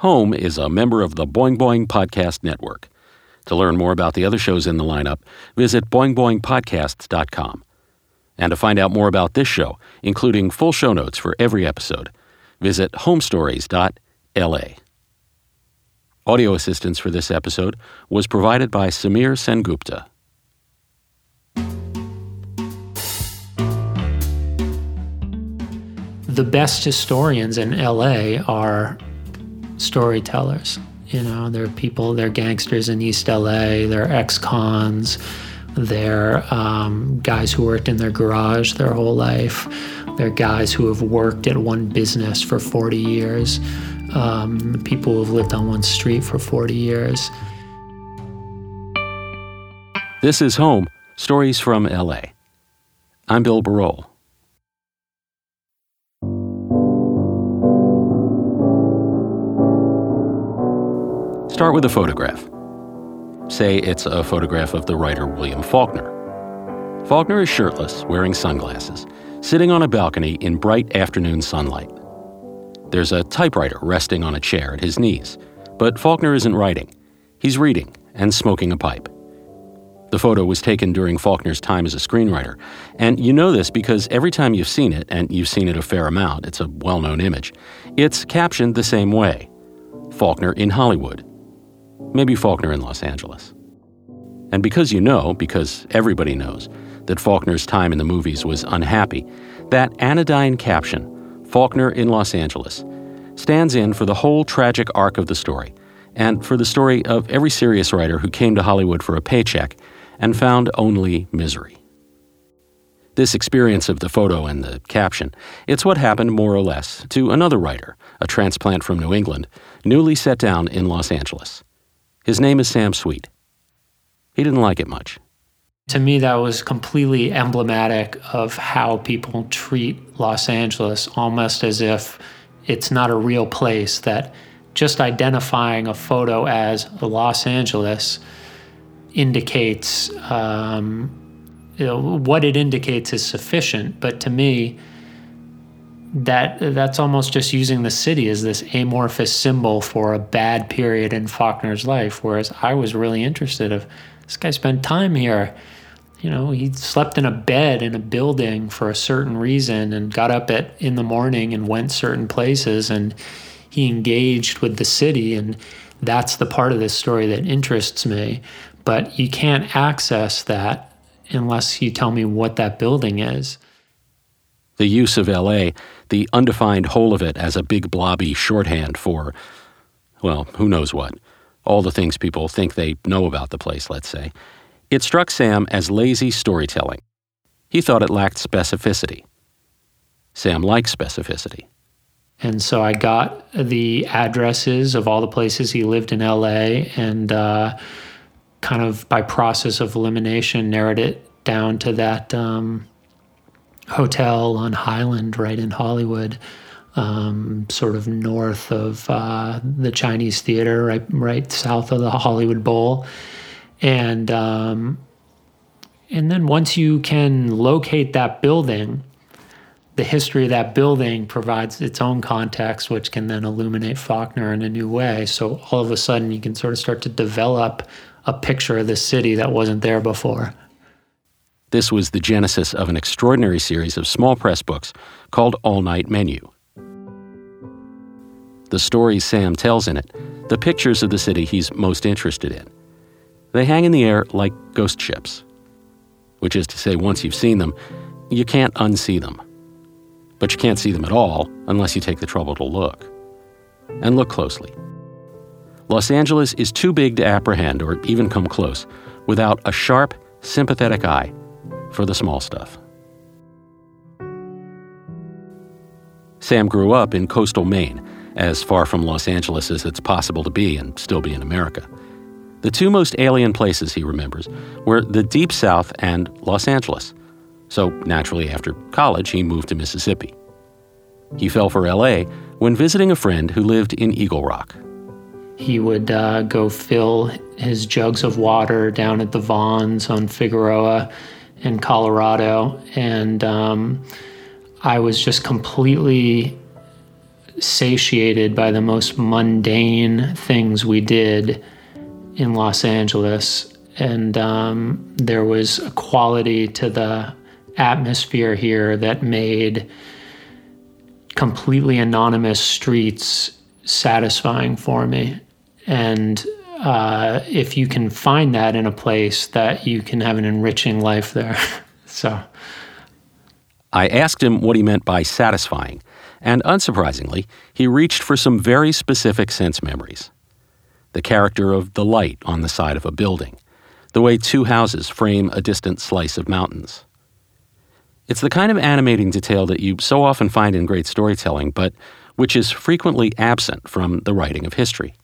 Home is a member of the Boing Boing Podcast Network. To learn more about the other shows in the lineup, visit boingboingpodcasts.com. And to find out more about this show, including full show notes for every episode, visit homestories.la. Audio assistance for this episode was provided by Samir Sengupta. The best historians in LA are storytellers. You know, they're people, they're gangsters in East LA, they're ex cons, they're um, guys who worked in their garage their whole life, they're guys who have worked at one business for 40 years, um, people who have lived on one street for 40 years. This is Home Stories from LA. I'm Bill Barol. Start with a photograph. Say it's a photograph of the writer William Faulkner. Faulkner is shirtless, wearing sunglasses, sitting on a balcony in bright afternoon sunlight. There's a typewriter resting on a chair at his knees, but Faulkner isn't writing. He's reading and smoking a pipe. The photo was taken during Faulkner's time as a screenwriter, and you know this because every time you've seen it, and you've seen it a fair amount, it's a well known image, it's captioned the same way Faulkner in Hollywood, maybe Faulkner in Los Angeles. And because you know, because everybody knows, that Faulkner's time in the movies was unhappy, that anodyne caption, Faulkner in Los Angeles, stands in for the whole tragic arc of the story, and for the story of every serious writer who came to Hollywood for a paycheck and found only misery. This experience of the photo and the caption, it's what happened more or less to another writer, a transplant from New England, newly set down in Los Angeles. His name is Sam Sweet. He didn't like it much. To me, that was completely emblematic of how people treat Los Angeles, almost as if it's not a real place, that just identifying a photo as Los Angeles indicates um, you know, what it indicates is sufficient. But to me, that that's almost just using the city as this amorphous symbol for a bad period in Faulkner's life. Whereas I was really interested of this guy spent time here. You know, he slept in a bed in a building for a certain reason and got up at in the morning and went certain places and he engaged with the city and that's the part of this story that interests me. But you can't access that unless you tell me what that building is the use of LA, the undefined whole of it as a big blobby shorthand for, well, who knows what, all the things people think they know about the place, let's say. It struck Sam as lazy storytelling. He thought it lacked specificity. Sam likes specificity. And so I got the addresses of all the places he lived in LA and uh, kind of by process of elimination narrowed it down to that um, hotel on Highland, right in Hollywood, um, sort of north of uh, the Chinese Theater, right right south of the Hollywood Bowl, and um, and then once you can locate that building, the history of that building provides its own context, which can then illuminate Faulkner in a new way. So all of a sudden, you can sort of start to develop a picture of the city that wasn't there before. This was the genesis of an extraordinary series of small press books called All Night Menu. The stories Sam tells in it, the pictures of the city he's most interested in, they hang in the air like ghost ships. Which is to say, once you've seen them, you can't unsee them. But you can't see them at all unless you take the trouble to look. And look closely. Los Angeles is too big to apprehend or even come close without a sharp, sympathetic eye for the small stuff. Sam grew up in coastal Maine, as far from Los Angeles as it's possible to be and still be in America. The two most alien places he remembers were the Deep South and Los Angeles. So, naturally, after college, he moved to Mississippi. He fell for LA when visiting a friend who lived in Eagle Rock. He would uh, go fill his jugs of water down at the Vons on Figueroa in Colorado, and um, I was just completely satiated by the most mundane things we did in Los Angeles. And um, there was a quality to the atmosphere here that made completely anonymous streets satisfying for me. And uh, if you can find that in a place, that you can have an enriching life there. so. I asked him what he meant by satisfying, and unsurprisingly, he reached for some very specific sense memories. The character of the light on the side of a building, the way two houses frame a distant slice of mountains. It's the kind of animating detail that you so often find in great storytelling, but which is frequently absent from the writing of history.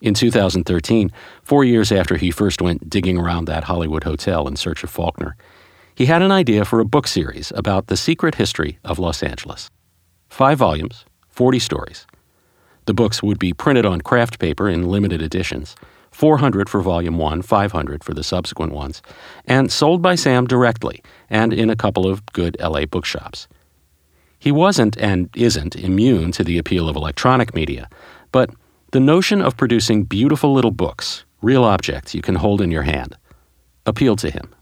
In 2013, four years after he first went digging around that Hollywood hotel in search of Faulkner, he had an idea for a book series about the secret history of Los Angeles. Five volumes, 40 stories. The books would be printed on kraft paper in limited editions, 400 for volume 1, 500 for the subsequent ones, and sold by Sam directly and in a couple of good LA bookshops. He wasn't and isn't immune to the appeal of electronic media, but the notion of producing beautiful little books, real objects you can hold in your hand, appealed to him.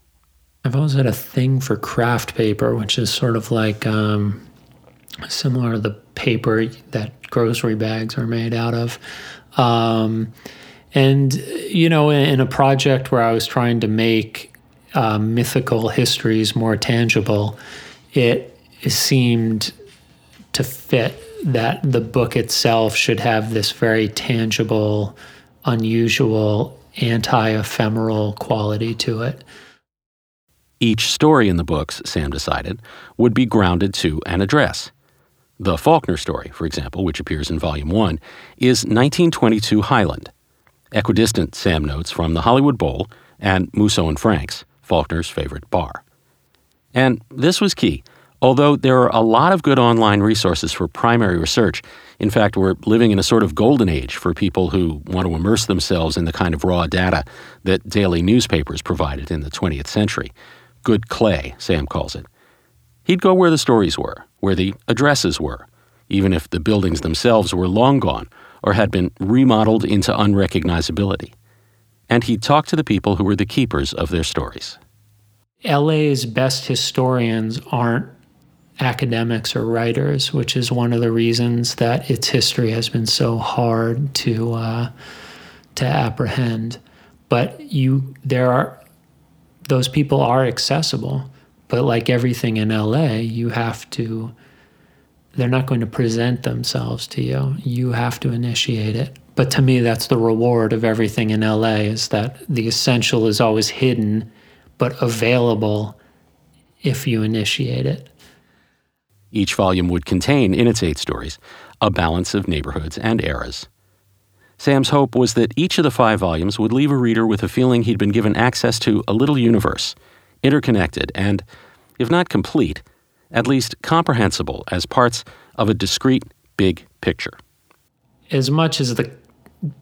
I've always had a thing for kraft paper, which is sort of like um, similar to the paper that grocery bags are made out of. Um, and, you know, in a project where I was trying to make uh, mythical histories more tangible, it, it seemed to fit that the book itself should have this very tangible, unusual, anti ephemeral quality to it. Each story in the books, Sam decided, would be grounded to an address. The Faulkner story, for example, which appears in Volume 1, is 1922 Highland. Equidistant, Sam notes, from the Hollywood Bowl and Musso and Frank's, Faulkner's favorite bar. And this was key. Although there are a lot of good online resources for primary research, in fact, we're living in a sort of golden age for people who want to immerse themselves in the kind of raw data that daily newspapers provided in the 20th century. Good clay, Sam calls it. He'd go where the stories were, where the addresses were, even if the buildings themselves were long gone or had been remodeled into unrecognizability. And he'd talk to the people who were the keepers of their stories. LA's best historians aren't academics or writers, which is one of the reasons that its history has been so hard to uh, to apprehend. But you, there are those people are accessible, but like everything in LA, you have to. They're not going to present themselves to you. You have to initiate it. But to me, that's the reward of everything in LA is that the essential is always hidden, but available if you initiate it. Each volume would contain, in its eight stories, a balance of neighborhoods and eras. Sam's hope was that each of the five volumes would leave a reader with a feeling he'd been given access to a little universe, interconnected and, if not complete, at least comprehensible as parts of a discrete big picture. As much as the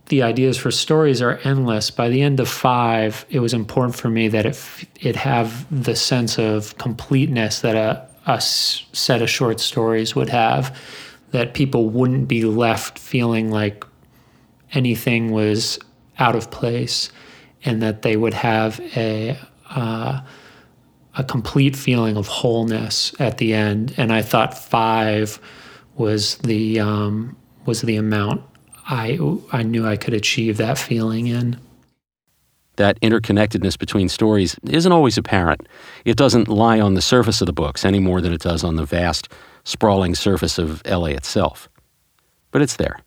the ideas for stories are endless, by the end of five, it was important for me that it it have the sense of completeness that a a set of short stories would have that people wouldn't be left feeling like anything was out of place and that they would have a uh, a complete feeling of wholeness at the end. And I thought 5 was the um, was the amount I I knew I could achieve that feeling in that interconnectedness between stories isn't always apparent. It doesn't lie on the surface of the books any more than it does on the vast, sprawling surface of LA itself. But it's there.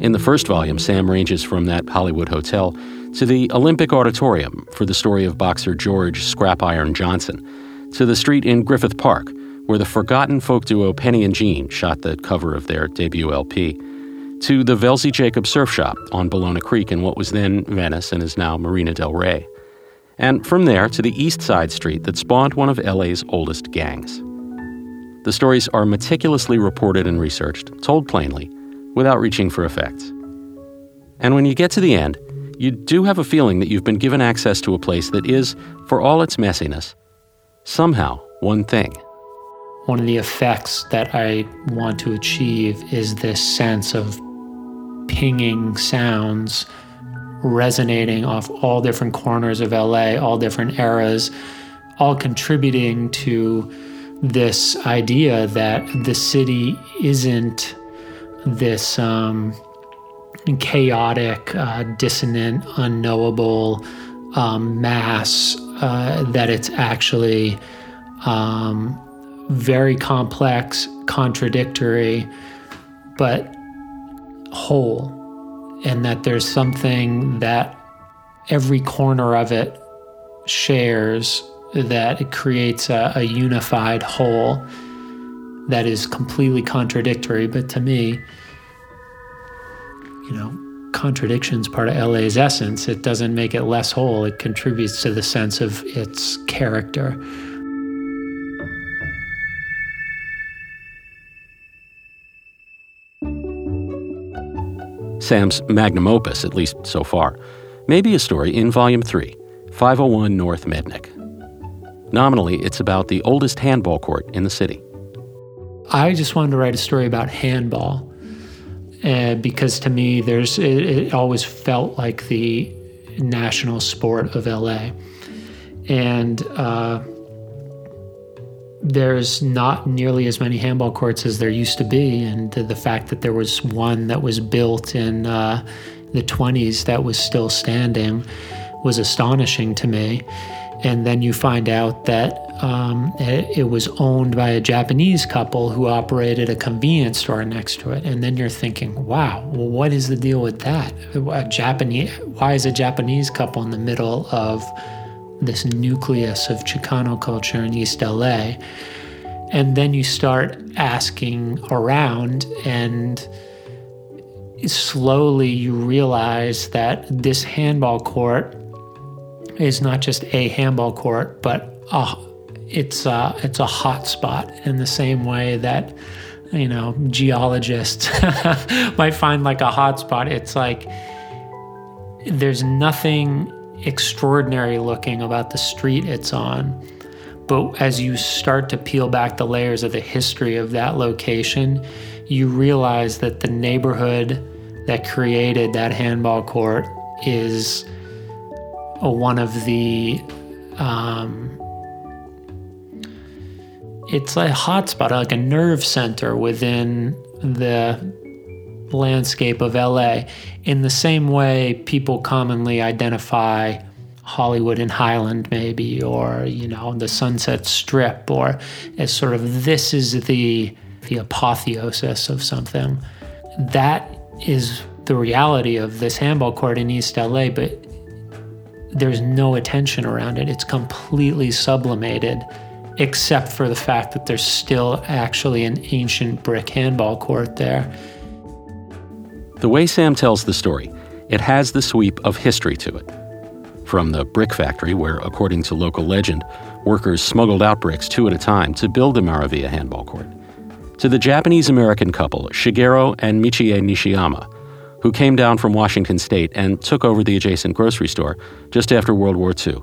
In the first volume, Sam ranges from that Hollywood hotel to the Olympic Auditorium for the story of boxer George Scrap Iron Johnson, to the street in Griffith Park where the forgotten folk duo Penny and Jean shot the cover of their debut LP to the Velzy Jacob Surf Shop on Ballona Creek in what was then Venice and is now Marina del Rey. And from there to the East Side Street that spawned one of LA's oldest gangs. The stories are meticulously reported and researched, told plainly, without reaching for effects. And when you get to the end, you do have a feeling that you've been given access to a place that is, for all its messiness, somehow one thing one of the effects that I want to achieve is this sense of pinging sounds resonating off all different corners of LA, all different eras, all contributing to this idea that the city isn't this um, chaotic, uh, dissonant, unknowable um, mass, uh, that it's actually um, very complex, contradictory, but whole and that there's something that every corner of it shares that it creates a, a unified whole that is completely contradictory. But to me you know contradiction is part of LA's essence. It doesn't make it less whole. It contributes to the sense of its character Sam's magnum opus, at least so far, may be a story in Volume 3, 501 North Mednik. Nominally, it's about the oldest handball court in the city. I just wanted to write a story about handball uh, because to me, there's it, it always felt like the national sport of LA, and uh, there's not nearly as many handball courts as there used to be, and the fact that there was one that was built in uh, the 20s that was still standing was astonishing to me. And then you find out that um, it, it, was owned by a Japanese couple who operated a convenience store next to it. And then you're thinking, wow, well, what is the deal with that? A Japanese, why is a Japanese couple in the middle of this nucleus of Chicano culture in East LA. And then you start asking around, and slowly you realize that this handball court is not just a handball court, but a, it's a, it's a hot spot in the same way that you know geologists might find like a hot spot. It's like there's nothing extraordinary looking about the street it's on. But as you start to peel back the layers of the history of that location, you realize that the neighborhood that created that handball court is one of the um, it's a hotspot, like a nerve center within the landscape of LA in the same way people commonly identify Hollywood and Highland, maybe, or, you know, the Sunset Strip, or as sort of this is the, the apotheosis of something. That is the reality of this handball court in East LA, but there's no attention around it. It's completely sublimated, except for the fact that there's still actually an ancient brick handball court there. The way Sam tells the story, it has the sweep of history to it. From the brick factory, where, according to local legend, workers smuggled out bricks two at a time to build the Maravilla handball court, to the Japanese American couple, Shigeru and Michie Nishiyama, who came down from Washington State and took over the adjacent grocery store just after World War II,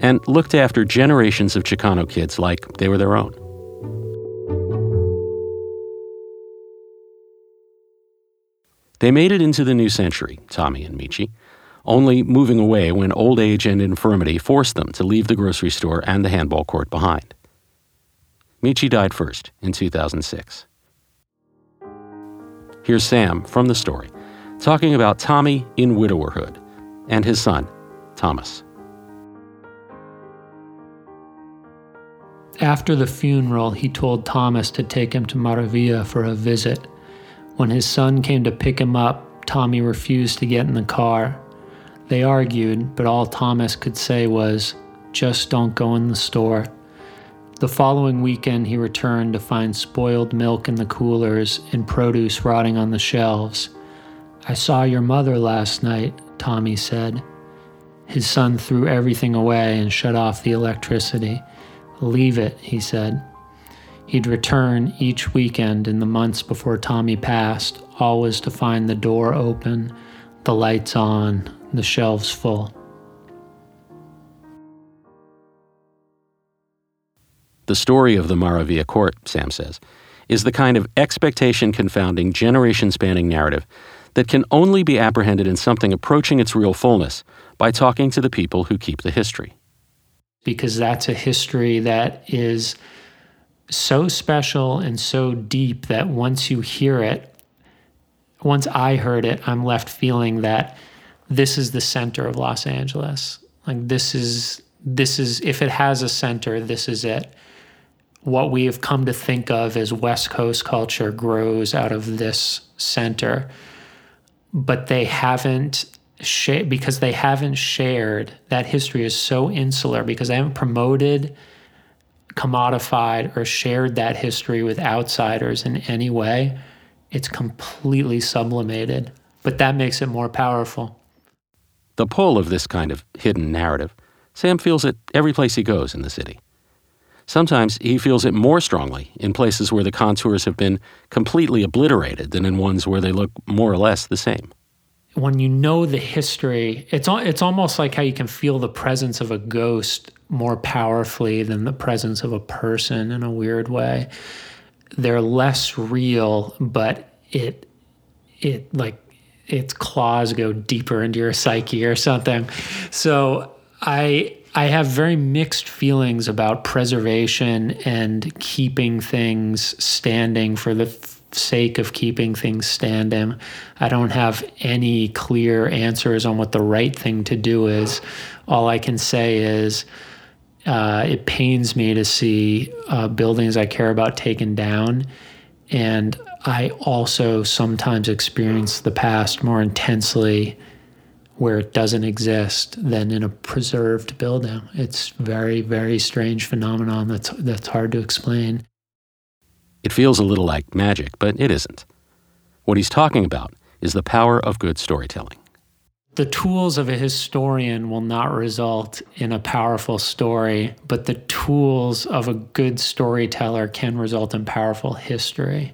and looked after generations of Chicano kids like they were their own. They made it into the new century, Tommy and Michie, only moving away when old age and infirmity forced them to leave the grocery store and the handball court behind. Michie died first in 2006. Here's Sam from the story, talking about Tommy in widowerhood and his son, Thomas. After the funeral, he told Thomas to take him to Maravilla for a visit when his son came to pick him up, Tommy refused to get in the car. They argued, but all Thomas could say was, just don't go in the store. The following weekend, he returned to find spoiled milk in the coolers and produce rotting on the shelves. I saw your mother last night, Tommy said. His son threw everything away and shut off the electricity. Leave it, he said. He'd return each weekend in the months before Tommy passed, always to find the door open, the lights on, the shelves full. The story of the Maravilla court, Sam says, is the kind of expectation confounding, generation spanning narrative that can only be apprehended in something approaching its real fullness by talking to the people who keep the history. Because that's a history that is so special and so deep that once you hear it, once I heard it, I'm left feeling that this is the center of Los Angeles. Like this is this is if it has a center, this is it. What we have come to think of as West Coast culture grows out of this center. But they haven't shared because they haven't shared that history is so insular because they haven't promoted commodified or shared that history with outsiders in any way it's completely sublimated but that makes it more powerful the pull of this kind of hidden narrative, Sam feels it every place he goes in the city. Sometimes he feels it more strongly in places where the contours have been completely obliterated than in ones where they look more or less the same. When you know the history, it's it's almost like how you can feel the presence of a ghost more powerfully than the presence of a person in a weird way. They're less real, but it it like its claws go deeper into your psyche or something. So I I have very mixed feelings about preservation and keeping things standing for the sake of keeping things standing. I don't have any clear answers on what the right thing to do is. All I can say is uh, it pains me to see uh, buildings I care about taken down. And I also sometimes experience the past more intensely where it doesn't exist than in a preserved building. It's very, very strange phenomenon that's that's hard to explain. It feels a little like magic, but it isn't. What he's talking about is the power of good storytelling. The tools of a historian will not result in a powerful story, but the tools of a good storyteller can result in powerful history.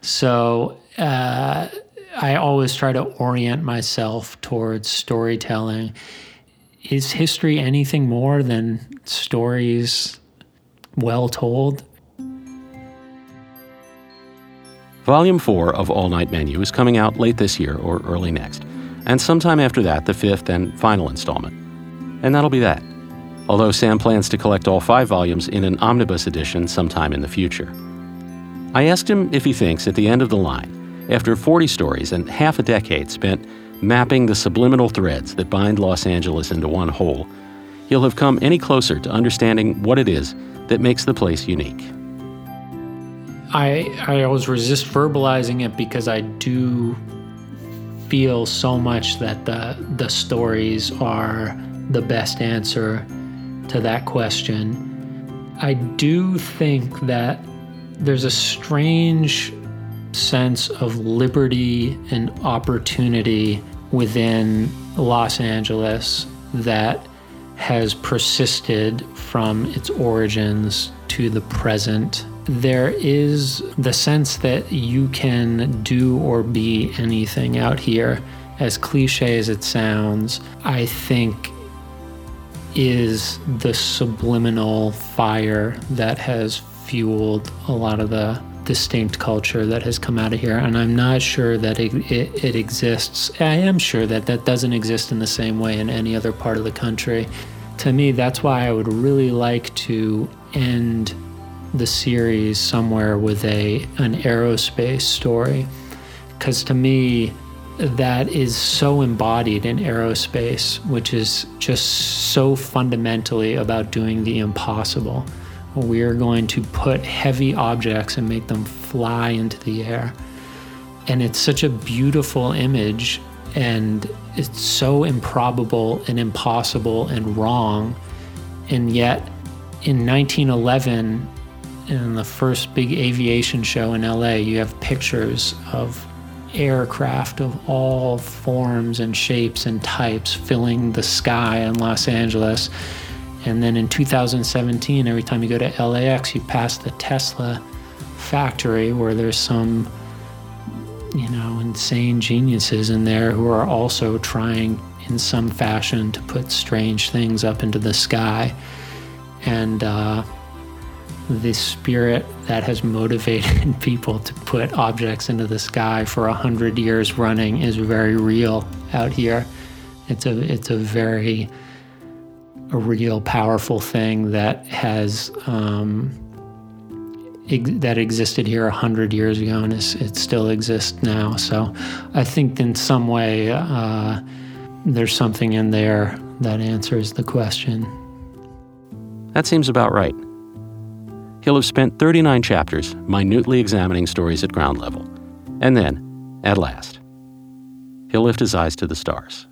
So uh, I always try to orient myself towards storytelling. Is history anything more than stories well told? Volume 4 of All Night Menu is coming out late this year or early next, and sometime after that, the fifth and final installment. And that'll be that. Although Sam plans to collect all five volumes in an omnibus edition sometime in the future. I asked him if he thinks at the end of the line, after 40 stories and half a decade spent mapping the subliminal threads that bind Los Angeles into one whole, he'll have come any closer to understanding what it is that makes the place unique. I I always resist verbalizing it because I do feel so much that the the stories are the best answer to that question. I do think that there's a strange sense of liberty and opportunity within Los Angeles that has persisted from its origins to the present. There is the sense that you can do or be anything out here. As cliche as it sounds, I think is the subliminal fire that has fueled a lot of the distinct culture that has come out of here. And I'm not sure that it, it, it, exists. I am sure that that doesn't exist in the same way in any other part of the country. To me, that's why I would really like to end the series somewhere with a an aerospace story. Because to me, that is so embodied in aerospace, which is just so fundamentally about doing the impossible we are going to put heavy objects and make them fly into the air. And it's such a beautiful image, and it's so improbable and impossible and wrong. And yet, in 1911, in the first big aviation show in LA, you have pictures of aircraft of all forms and shapes and types filling the sky in Los Angeles. And then in 2017, every time you go to LAX, you pass the Tesla factory where there's some, you know, insane geniuses in there who are also trying in some fashion to put strange things up into the sky. And uh, the spirit that has motivated people to put objects into the sky for a hundred years running is very real out here. It's a it's a very a real powerful thing that has um, ex- that existed here a hundred years ago and it still exists now. So I think in some way uh, there's something in there that answers the question. That seems about right. He'll have spent 39 chapters minutely examining stories at ground level. And then, at last, he'll lift his eyes to the stars.